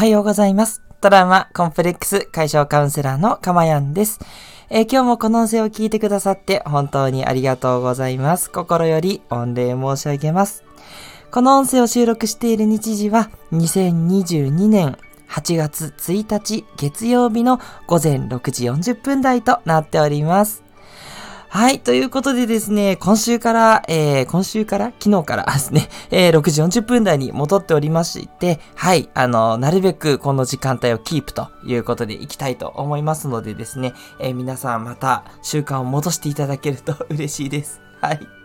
はようございます。トラウマコンプレックス解消カウンセラーのかまやんです。えー今日もこの音声を聞いてくださって本当にありがとうございます。心より御礼申し上げます。この音声を収録している日時は2022年8月1日月曜日の午前6時40分台となっております。はい。ということでですね、今週から、えー、今週から？昨日から？ですね、えー、6時40分台に戻っておりまして、はい。あの、なるべくこの時間帯をキープということでいきたいと思いますのでですね、えー皆さんまた習慣を戻していただけると嬉しいです。はい。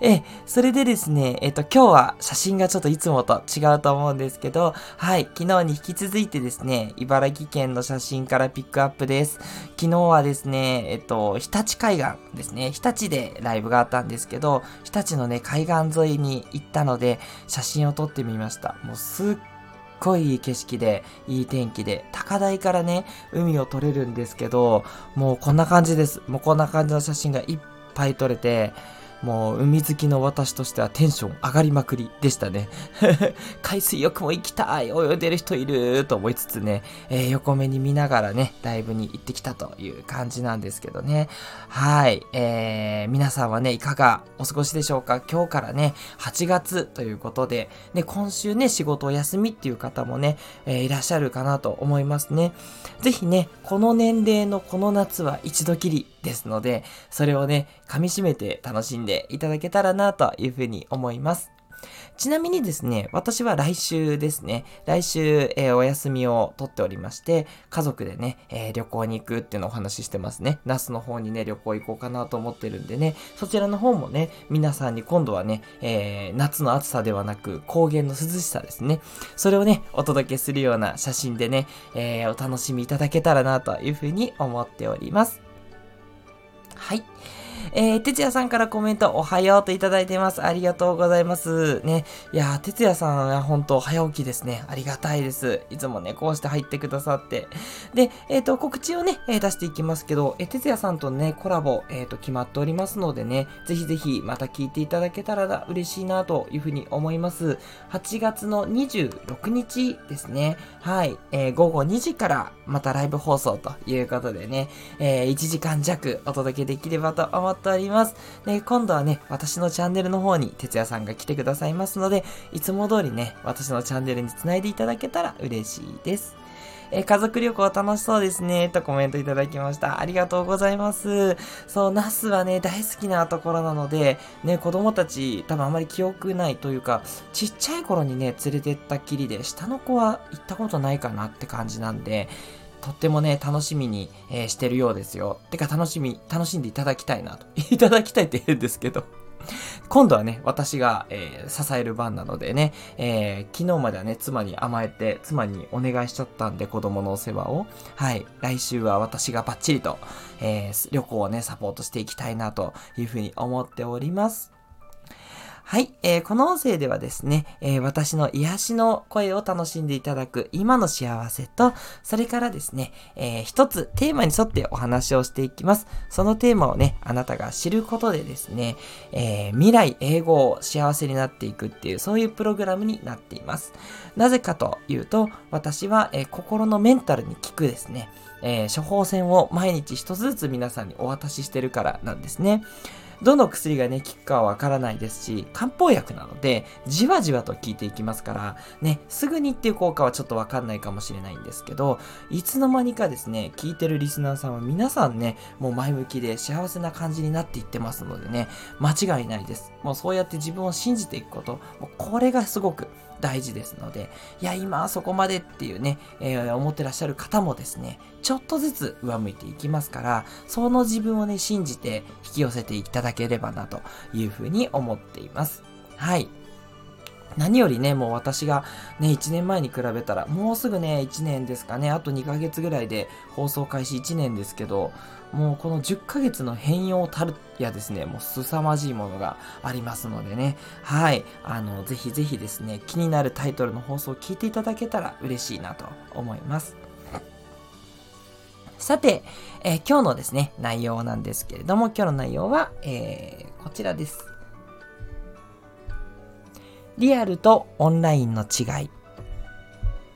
え、それでですね、えっと、今日は写真がちょっといつもと違うと思うんですけど、はい、昨日に引き続いてですね、茨城県の写真からピックアップです。昨日はですね、えっと、日立海岸ですね、日立でライブがあったんですけど、日立のね、海岸沿いに行ったので、写真を撮ってみました。もうすっごいいい景色で、いい天気で、高台からね、海を撮れるんですけど、もうこんな感じです。もうこんな感じの写真がいっぱい撮れて、もう海好きの私としてはテンション上がりまくりでしたね。海水浴も行きたい泳いでる人いると思いつつね、えー横目に見ながらね、ライブに行ってきたという感じなんですけどね。はい。えー、皆さんはね、いかがお過ごしでしょうか？今日からね、8月ということで、ね、今週ね、仕事お休みっていう方もね、えーいらっしゃるかなと思いますね。ぜひね、この年齢のこの夏は一度きりですので、それをね、噛み締めて楽しんでいただけたらなというふうに思います。ちなみにですね、私は来週ですね、来週、えーお休みを取っておりまして、家族でね、えー旅行に行くっていうのをお話ししてますね。那須の方にね、旅行行こうかなと思ってるんでね、そちらの方もね、皆さんに今度はね、えー夏の暑さではなく、高原の涼しさですね。それをね、お届けするような写真でね、えーお楽しみいただけたらなというふうに思っております。はい。えー、哲也さんからコメントおはようといただいてます。ありがとうございます。ね。いやー、哲也さんは本当早起きですね。ありがたいです。いつもね、こうして入ってくださって。で、えっ、と、告知をね、え出していきますけど、えー、哲也さんとね、コラボ、えっ、と、決まっておりますのでね、ぜひぜひまた聞いていただけたら嬉しいなというふうに思います。8月の26日ですね。はい。えー午後2時からまたライブ放送ということでね、えー1時間弱お届けできればと思っております。で、今度はね、私のチャンネルの方に哲也さんが来てくださいますので、いつも通りね、私のチャンネルにつないでいただけたら嬉しいです。え家族旅行楽しそうですね、とコメントいただきました。ありがとうございます。そう、ナスはね、大好きなところなので、ね、子供たち、多分あまり記憶ないというか、ちっちゃい頃にね、連れてったきりで、下の子は行ったことないかなって感じなんで、とってもね、楽しみに、えーしてるようですよ。てか、楽しみ、楽しんでいただきたいなと。いただきたいって変ですけど。今度はね、私が、えー支える番なのでね、えー昨日まではね、妻に甘えて、妻にお願いしちゃったんで、子供のお世話を。はい。来週は私がバッチリと、えー旅行をね、サポートしていきたいなというふうに思っております。はい、えーこの音声ではですね、えー私の癒しの声を楽しんでいただく今の幸せと、それからですね、えー一つテーマに沿ってお話をしていきます。そのテーマをね、あなたが知ることでですね、えー未来英語を幸せになっていくっていう、そういうプログラムになっています。なぜかというと、私は、えー心のメンタルに効くですね、えー処方箋を毎日一つずつ皆さんにお渡ししてるからなんですね。どの薬がね、効くかはわからないですし、漢方薬なので、じわじわと効いていきますから、ね、すぐにっていう効果はちょっとわかんないかもしれないんですけど、いつの間にかですね、聞いてるリスナーさんは皆さんね、もう前向きで幸せな感じになっていってますのでね、間違いないです。もうそうやって自分を信じていくこと、もうこれがすごく大事ですので、いや、今はそこまでっていうね、えー思ってらっしゃる方もですね、ちょっとずつ上向いていきますから、その自分をね、信じて引き寄せていただければなというふうに思っています。はい。何よりね、もう私がね、1年前に比べたら、もうすぐね、1年ですかね、あと2ヶ月ぐらいで放送開始1年ですけど、もうこの10ヶ月の変容たるやですね、もう凄まじいものがありますのでね、はい、あの、ぜひぜひですね、気になるタイトルの放送を聞いていただけたら嬉しいなと思います。さて、えー今日のですね、内容なんですけれども、今日の内容は、えーこちらです。リアルとオンラインの違い。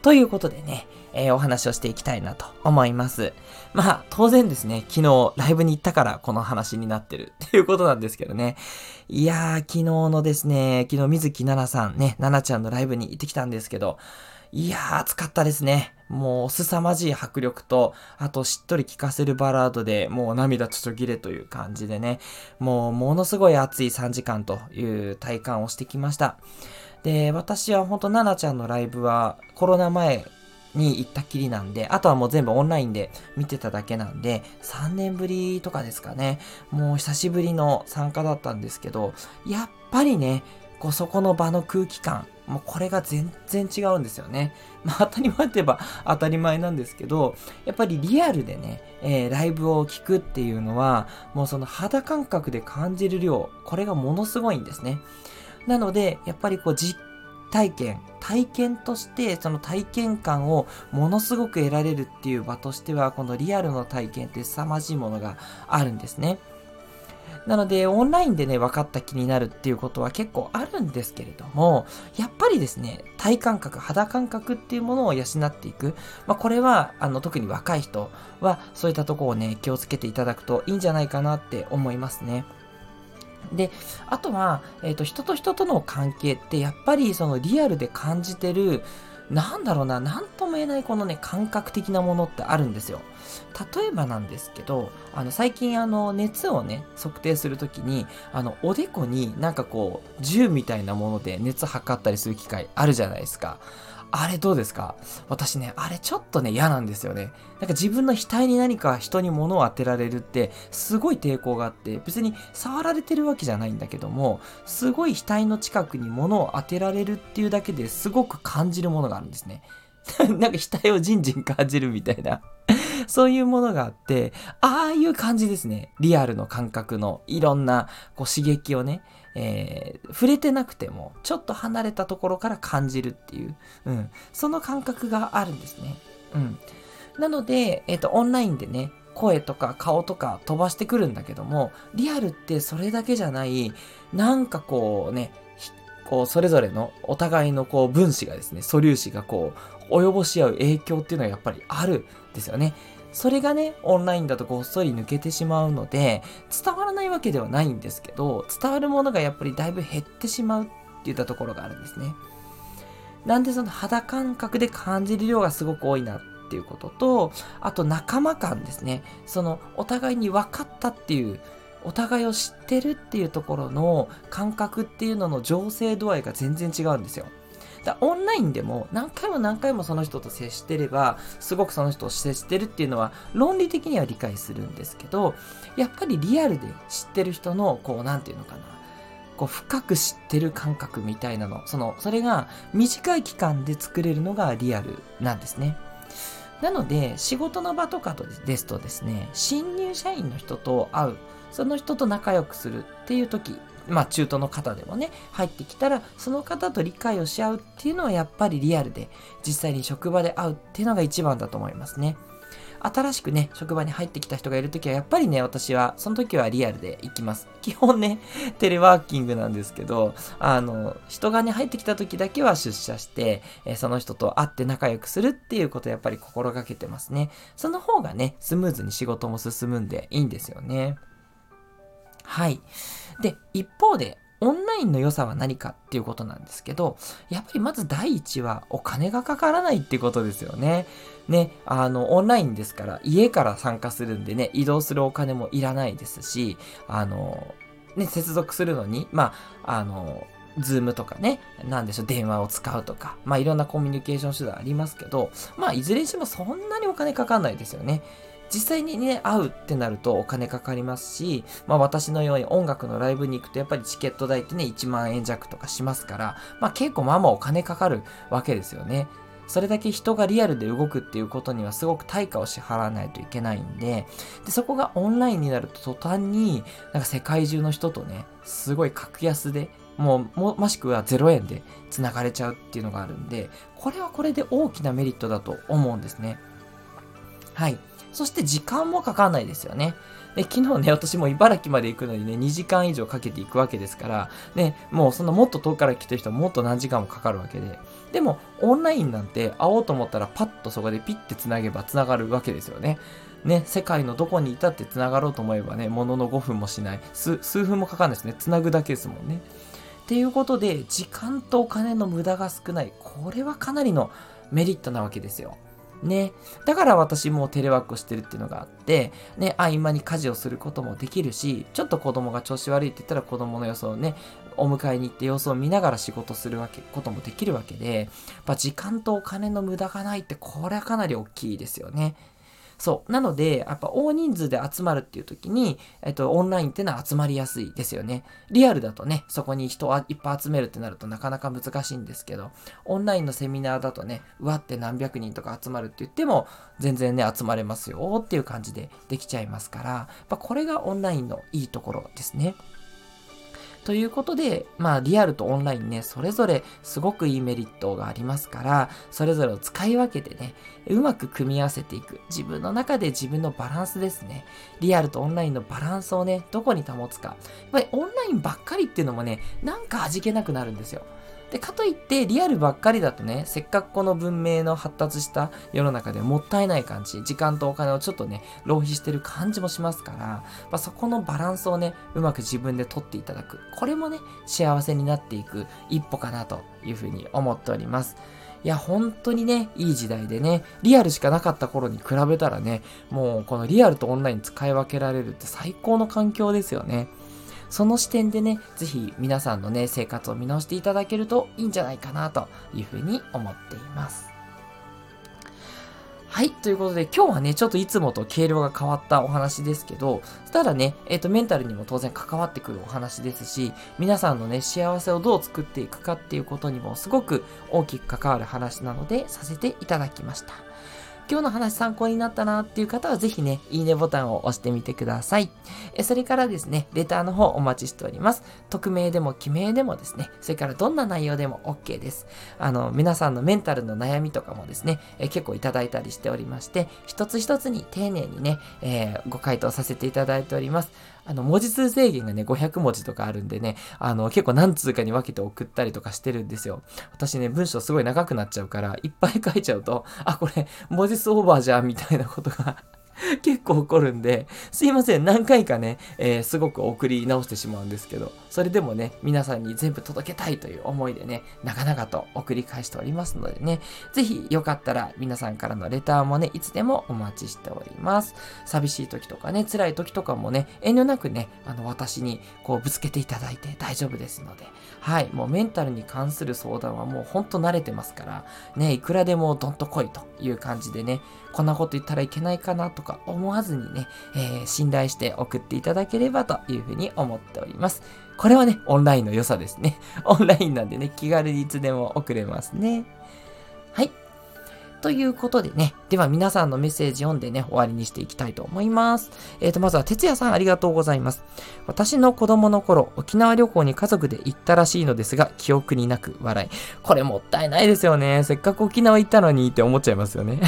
ということでね、えー、お話をしていきたいなと思います。まあ、当然ですね、昨日ライブに行ったからこの話になってる っていうことなんですけどね。いやー、昨日のですね、昨日水木奈々さんね、奈々ちゃんのライブに行ってきたんですけど、いやー、暑かったですね。もう、凄まじい迫力と、あと、しっとり聴かせるバラードで、もう涙ちょぎれという感じでね、もう、ものすごい暑い3時間という体感をしてきました。で、私はほんと、奈々ちゃんのライブは、コロナ前に行ったきりなんで、あとはもう全部オンラインで見てただけなんで、3年ぶりとかですかね、もう久しぶりの参加だったんですけど、やっぱりね、こうそこの場の空気感、もうこれが全然違うんですよね。まあ当たり前といえば当たり前なんですけど、やっぱりリアルでね、えー、ライブを聴くっていうのは、もうその肌感覚で感じる量、これがものすごいんですね。なので、やっぱりこう実体験、体験としてその体験感をものすごく得られるっていう場としては、このリアルの体験って凄まじいものがあるんですね。なので、オンラインでね、分かった気になるっていうことは結構あるんですけれども、やっぱりですね、体感覚、肌感覚っていうものを養っていく。まあ、これは、あの、特に若い人は、そういったところをね、気をつけていただくといいんじゃないかなって思いますね。で、あとは、えっ、ー、と、人と人との関係って、やっぱりそのリアルで感じてる、なんだろうな、なんとも言えないこのね、感覚的なものってあるんですよ。例えばなんですけど、あの、最近あの、熱をね、測定するときに、あの、おでこになんかこう、銃みたいなもので熱測ったりする機会あるじゃないですか。あれどうですか？私ね、あれちょっとね、嫌なんですよね。なんか自分の額に何か人に物を当てられるって、すごい抵抗があって、別に触られてるわけじゃないんだけども、すごい額の近くに物を当てられるっていうだけですごく感じるものがあるんですね。なんか額をじんじん感じるみたいなそういうものがあって、ああいう感じですね。リアルの感覚のいろんなこう刺激をね、えー、触れてなくても、ちょっと離れたところから感じるっていう、うん、その感覚があるんですね。うん。なので、えっ、ー、と、オンラインでね、声とか顔とか飛ばしてくるんだけども、リアルってそれだけじゃない、なんかこうね、こう、それぞれのお互いのこう分子がですね、素粒子がこう、及ぼし合う影響っていうのはやっぱりあるんですよね。それがね、オンラインだとごっそり抜けてしまうので、伝わらないわけではないんですけど、伝わるものがやっぱりだいぶ減ってしまうっていったところがあるんですね。なんでその肌感覚で感じる量がすごく多いなっていうことと、あと仲間感ですね。そのお互いに分かったっていう、お互いを知ってるっていうところの感覚っていうのの醸成度合いが全然違うんですよ。だオンラインでも何回も何回もその人と接してれば、すごくその人と接してるっていうのは論理的には理解するんですけど、やっぱりリアルで知ってる人の、こう、なんていうのかな。こう深く知ってる感覚みたいなの、その、それが短い期間で作れるのがリアルなんですね。なので、仕事の場とかですとですね、新入社員の人と会う、その人と仲良くするっていう時まあ中途の方でもね、入ってきたら、その方と理解をし合うっていうのはやっぱりリアルで、実際に職場で会うっていうのが一番だと思いますね。新しくね、職場に入ってきた人がいるときは、やっぱりね、私は、その時はリアルで行きます。基本ね、テレワーキングなんですけど、あの、人がね、入ってきた時だけは出社して、えその人と会って仲良くするっていうことをやっぱり心がけてますね。その方がね、スムーズに仕事も進むんでいいんですよね。はい。で、一方で、オンラインの良さは何かっていうことなんですけど、やっぱりまず第一はお金がかからないっていうことですよね。ね、あの、オンラインですから、家から参加するんでね、移動するお金もいらないですし、あの、ね、接続するのに、まあ、あの、ズームとかね、なんでしょう、電話を使うとか、まあいろんなコミュニケーション手段ありますけど、まあいずれにしてもそんなにお金かかんないですよね。実際にね、会うってなるとお金かかりますし、まあ私のように音楽のライブに行くとやっぱりチケット代ってね、1万円弱とかしますから、まあ結構まあまあお金かかるわけですよね。それだけ人がリアルで動くっていうことにはすごく対価を支払わないといけないんで、で、そこがオンラインになると途端に、なんか世界中の人とね、すごい格安で、もう、も、もしくは0円で繋がれちゃうっていうのがあるんで、これはこれで大きなメリットだと思うんですね。はい。そして時間もかかんないですよね。で、昨日ね、私も茨城まで行くのにね、2時間以上かけていくわけですから、ね、もうそんなもっと遠くから来てる人はもっと何時間もかかるわけで。でも、オンラインなんて会おうと思ったらパッとそこでピッて繋げば繋がるわけですよね。ね、世界のどこにいたって繋がろうと思えばね、ものの5分もしない。数、数分もかかんないですね。繋ぐだけですもんね。っていうことで、時間とお金の無駄が少ない。これはかなりのメリットなわけですよ。ね。だから私もテレワークをしてるっていうのがあって、ね、合間に家事をすることもできるし、ちょっと子供が調子悪いって言ったら子供の様子をね、お迎えに行って様子を見ながら仕事するわけ、こともできるわけで、やっぱ時間とお金の無駄がないってこれはかなり大きいですよね。そう。なので、やっぱ大人数で集まるっていう時に、えっと、オンラインっていうのは集まりやすいですよね。リアルだとね、そこに人をいっぱい集めるってなるとなかなか難しいんですけど、オンラインのセミナーだとね、うわって何百人とか集まるって言っても、全然ね、集まれますよっていう感じでできちゃいますから、やっぱこれがオンラインのいいところですね。ということで、まあ、リアルとオンラインね、それぞれすごくいいメリットがありますから、それぞれを使い分けてね、うまく組み合わせていく。自分の中で自分のバランスですね。リアルとオンラインのバランスをね、どこに保つか。やっぱりオンラインばっかりっていうのもね、なんか味気なくなるんですよ。で、かといってリアルばっかりだとね、せっかくこの文明の発達した世の中でもったいない感じ、時間とお金をちょっとね、浪費してる感じもしますから、まあ、そこのバランスをね、うまく自分で取っていただく。これもね、幸せになっていく一歩かなというふうに思っております。いや、本当にね、いい時代でね、リアルしかなかった頃に比べたらね、もうこのリアルとオンライン使い分けられるって最高の環境ですよね。その視点でね、ぜひ皆さんのね、生活を見直していただけるといいんじゃないかなというふうに思っています。はい。ということで、今日はね、ちょっといつもと経路が変わったお話ですけど、ただね、えっ、ー、と、メンタルにも当然関わってくるお話ですし、皆さんのね、幸せをどう作っていくかっていうことにもすごく大きく関わる話なので、させていただきました。今日の話参考になったなっていう方はぜひね、いいねボタンを押してみてください。えそれからですね、レターの方お待ちしております。匿名でも記名でもですね、それからどんな内容でも OK です。あの、皆さんのメンタルの悩みとかもですね、え結構いただいたりしておりまして、一つ一つに丁寧にね、えー、ご回答させていただいております。あの、文字数制限がね、500文字とかあるんでね、あの、結構何通かに分けて送ったりとかしてるんですよ。私ね、文章すごい長くなっちゃうから、いっぱい書いちゃうと、あ、これ、文字数オーバーじゃん、みたいなことが 結構起こるんで、すいません、何回かね、えー、すごく送り直してしまうんですけど、それでもね、皆さんに全部届けたいという思いでね、なかなかと送り返しておりますのでね、ぜひよかったら皆さんからのレターもね、いつでもお待ちしております。寂しい時とかね、辛い時とかもね、遠慮なくね、あの、私にこうぶつけていただいて大丈夫ですので、はい、もうメンタルに関する相談はもうほんと慣れてますから、ね、いくらでもどんと来いという感じでね、こんなこと言ったらいけないかなとか思わずにね、えー、信頼して送っていただければというふうに思っております。これはね、オンラインの良さですね。オンラインなんでね、気軽にいつでも送れますね。はい。ということでね、では皆さんのメッセージ読んでね、終わりにしていきたいと思います。えーと、まずは哲也さんありがとうございます。私の子供の頃、沖縄旅行に家族で行ったらしいのですが、記憶になく笑い。これもったいないですよね。せっかく沖縄行ったのにって思っちゃいますよね。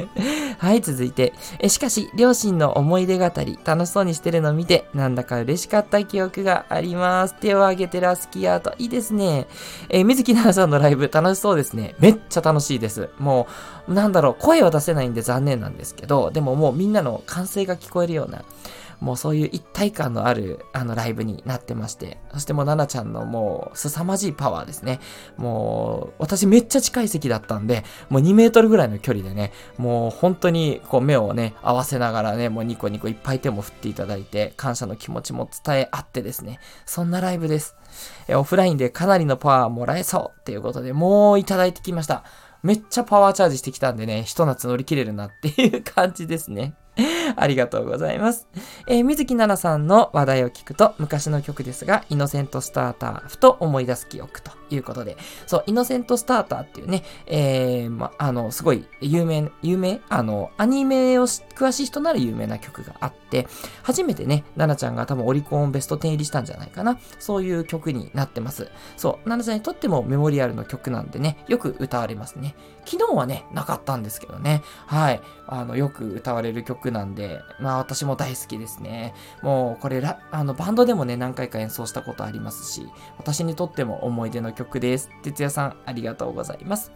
はい、続いて。えしかし、両親の思い出語り、楽しそうにしてるのを見て、なんだか嬉しかった記憶があります。手を挙げてラスキアート。いいですね。えー、水木奈々さんのライブ楽しそうですね。めっちゃ楽しいです。もう、なんだろう、声は出せないんで残念なんですけど、でももうみんなの歓声が聞こえるような、もうそういう一体感のあるあのライブになってまして、そしてもうナナちゃんのもう凄まじいパワーですね。もう私めっちゃ近い席だったんで、もう2メートルぐらいの距離でね、もう本当にこう目をね、合わせながらね、もうニコニコいっぱい手も振っていただいて、感謝の気持ちも伝え合ってですね、そんなライブです。えオフラインでかなりのパワーもらえそうっていうことで、もういただいてきました。めっちゃパワーチャージしてきたんでね、ひと夏乗り切れるなっていう感じですね。ありがとうございます。えー、水木奈々さんの話題を聞くと、昔の曲ですが、イノセントスターター、ふと思い出す記憶ということで、そう、イノセントスターターっていうね、えー、ま、あの、すごい有名、有名？あの、アニメを詳しい人なら有名な曲があって、初めてね、奈々ちゃんが多分オリコンベスト10入りしたんじゃないかな。そういう曲になってます。そう、奈々ちゃんにとってもメモリアルの曲なんでね、よく歌われますね。昨日はね、なかったんですけどね。はい。あの、よく歌われる曲なんで、まあ私も大好きですね。もうこれラ、あの、バンドでもね、何回か演奏したことありますし、私にとっても思い出の曲です。哲也さん、ありがとうございます。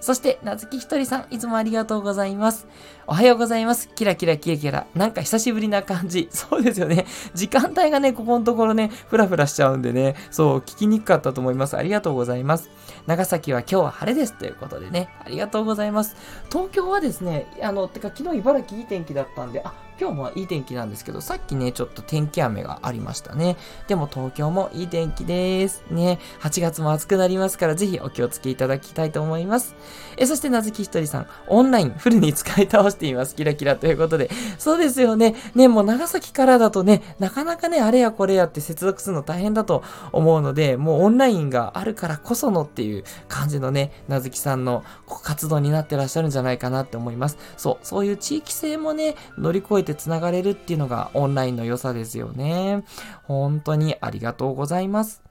そして、なずきひとりさん、いつもありがとうございます。おはようございます。キラキラキラキラ。なんか久しぶりな感じ。そうですよね。時間帯がね、ここのところね、ふらふらしちゃうんでね、そう、聞きにくかったと思います。ありがとうございます。長崎は今日は晴れです。ということでね、ありがとうございます。東京はですね、あの、てか昨日茨城いい天気だったんで、あ、今日もいい天気なんですけど、さっきね、ちょっと天気雨がありましたね。でも東京もいい天気です。ね、8月も暑くなりますから、ぜひお気をつけいただきたいと思います。え、そして、なずきひとりさん、オンラインフルに使い倒しています。キラキラということで。そうですよね。ね、もう長崎からだとね、なかなかね、あれやこれやって接続するの大変だと思うので、もうオンラインがあるからこそのっていう感じのね、なずきさんの活動になってらっしゃるんじゃないかなって思います。そう、そういう地域性もね、乗り越えてて繋がれるっていうのがオンラインの良さですよね。本当にありがとうございます。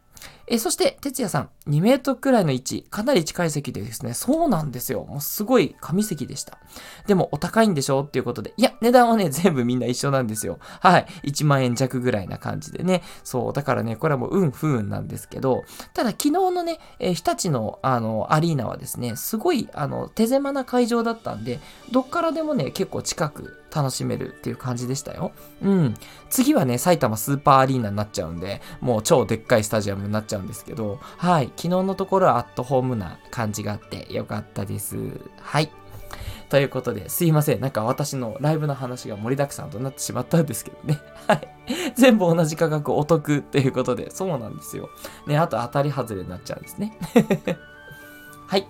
えそして、哲也さん、2メートルくらいの位置、かなり近い席でですね、そうなんですよ。もうすごい神席でした。でも、お高いんでしょっていうことで、いや、値段はね、全部みんな一緒なんですよ。はい。1万円弱ぐらいな感じでね。そう、だからね、これはもう運不運なんですけど、ただ昨日のね、えー、日立の、あの、アリーナはですね、すごい、あの、手狭な会場だったんで、どっからでもね、結構近く楽しめるっていう感じでしたよ。うん。次はね、埼玉スーパーアリーナになっちゃうんで、もう超でっかいスタジアムになっちゃうんですけど、はい。昨日のところはアットホームな感じがあってよかったです。はい。ということで、すいません。なんか私のライブの話が盛りだくさんとなってしまったんですけどね。はい。全部同じ価格お得ということで、そうなんですよ。ね、あと当たり外れになっちゃうんですね。はい。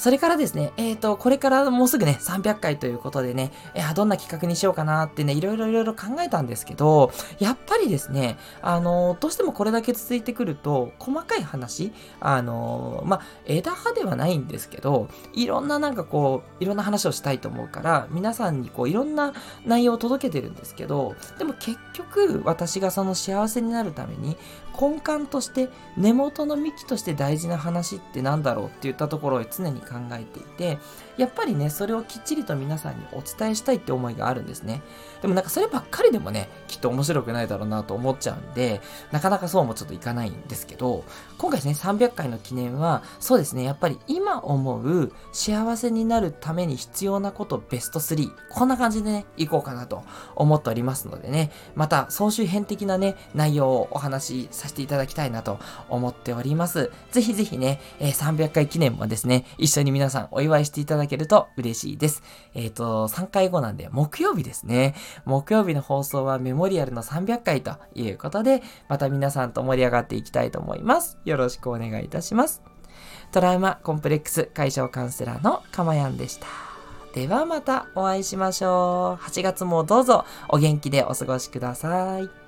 それからですね、えっ、ー、と、これからもうすぐね、300回ということでね、えー、どんな企画にしようかなってね、いろいろいろいろ考えたんですけど、やっぱりですね、あの、どうしてもこれだけ続いてくると、細かい話、あのまあ、枝葉ではないんですけど、いろんななんかこう、いろんな話をしたいと思うから、皆さんにこう、いろんな内容を届けてるんですけど、でも結局、私がその幸せになるために、根幹として根元の幹として大事な話って何だろうって言ったところを常に考えていてやっぱりねそれをきっちりと皆さんにお伝えしたいって思いがあるんですねでもなんかそればっかりでもねきっと面白くないだろうなと思っちゃうんでなかなかそうもちょっといかないんですけど今回ですね300回の記念はそうですねやっぱり今思う幸せになるために必要なことベスト3こんな感じでねいこうかなと思っておりますのでねまた総集編的なね内容をお話しさせていただきたいなと思っております。ぜひぜひね、え、300回記念もですね、一緒緒に皆さんお祝いしていただけると嬉しいです。えっ、ー、と、3回後なんで木曜日ですね。木曜日の放送はメモリアルの300回ということで、また皆さんと盛り上がっていきたいと思います。よろしくお願いいたします。トラウマコンプレックス解消カウンセラーのかまやんでした。ではまたお会いしましょう。8月もどうぞお元気でお過ごしください。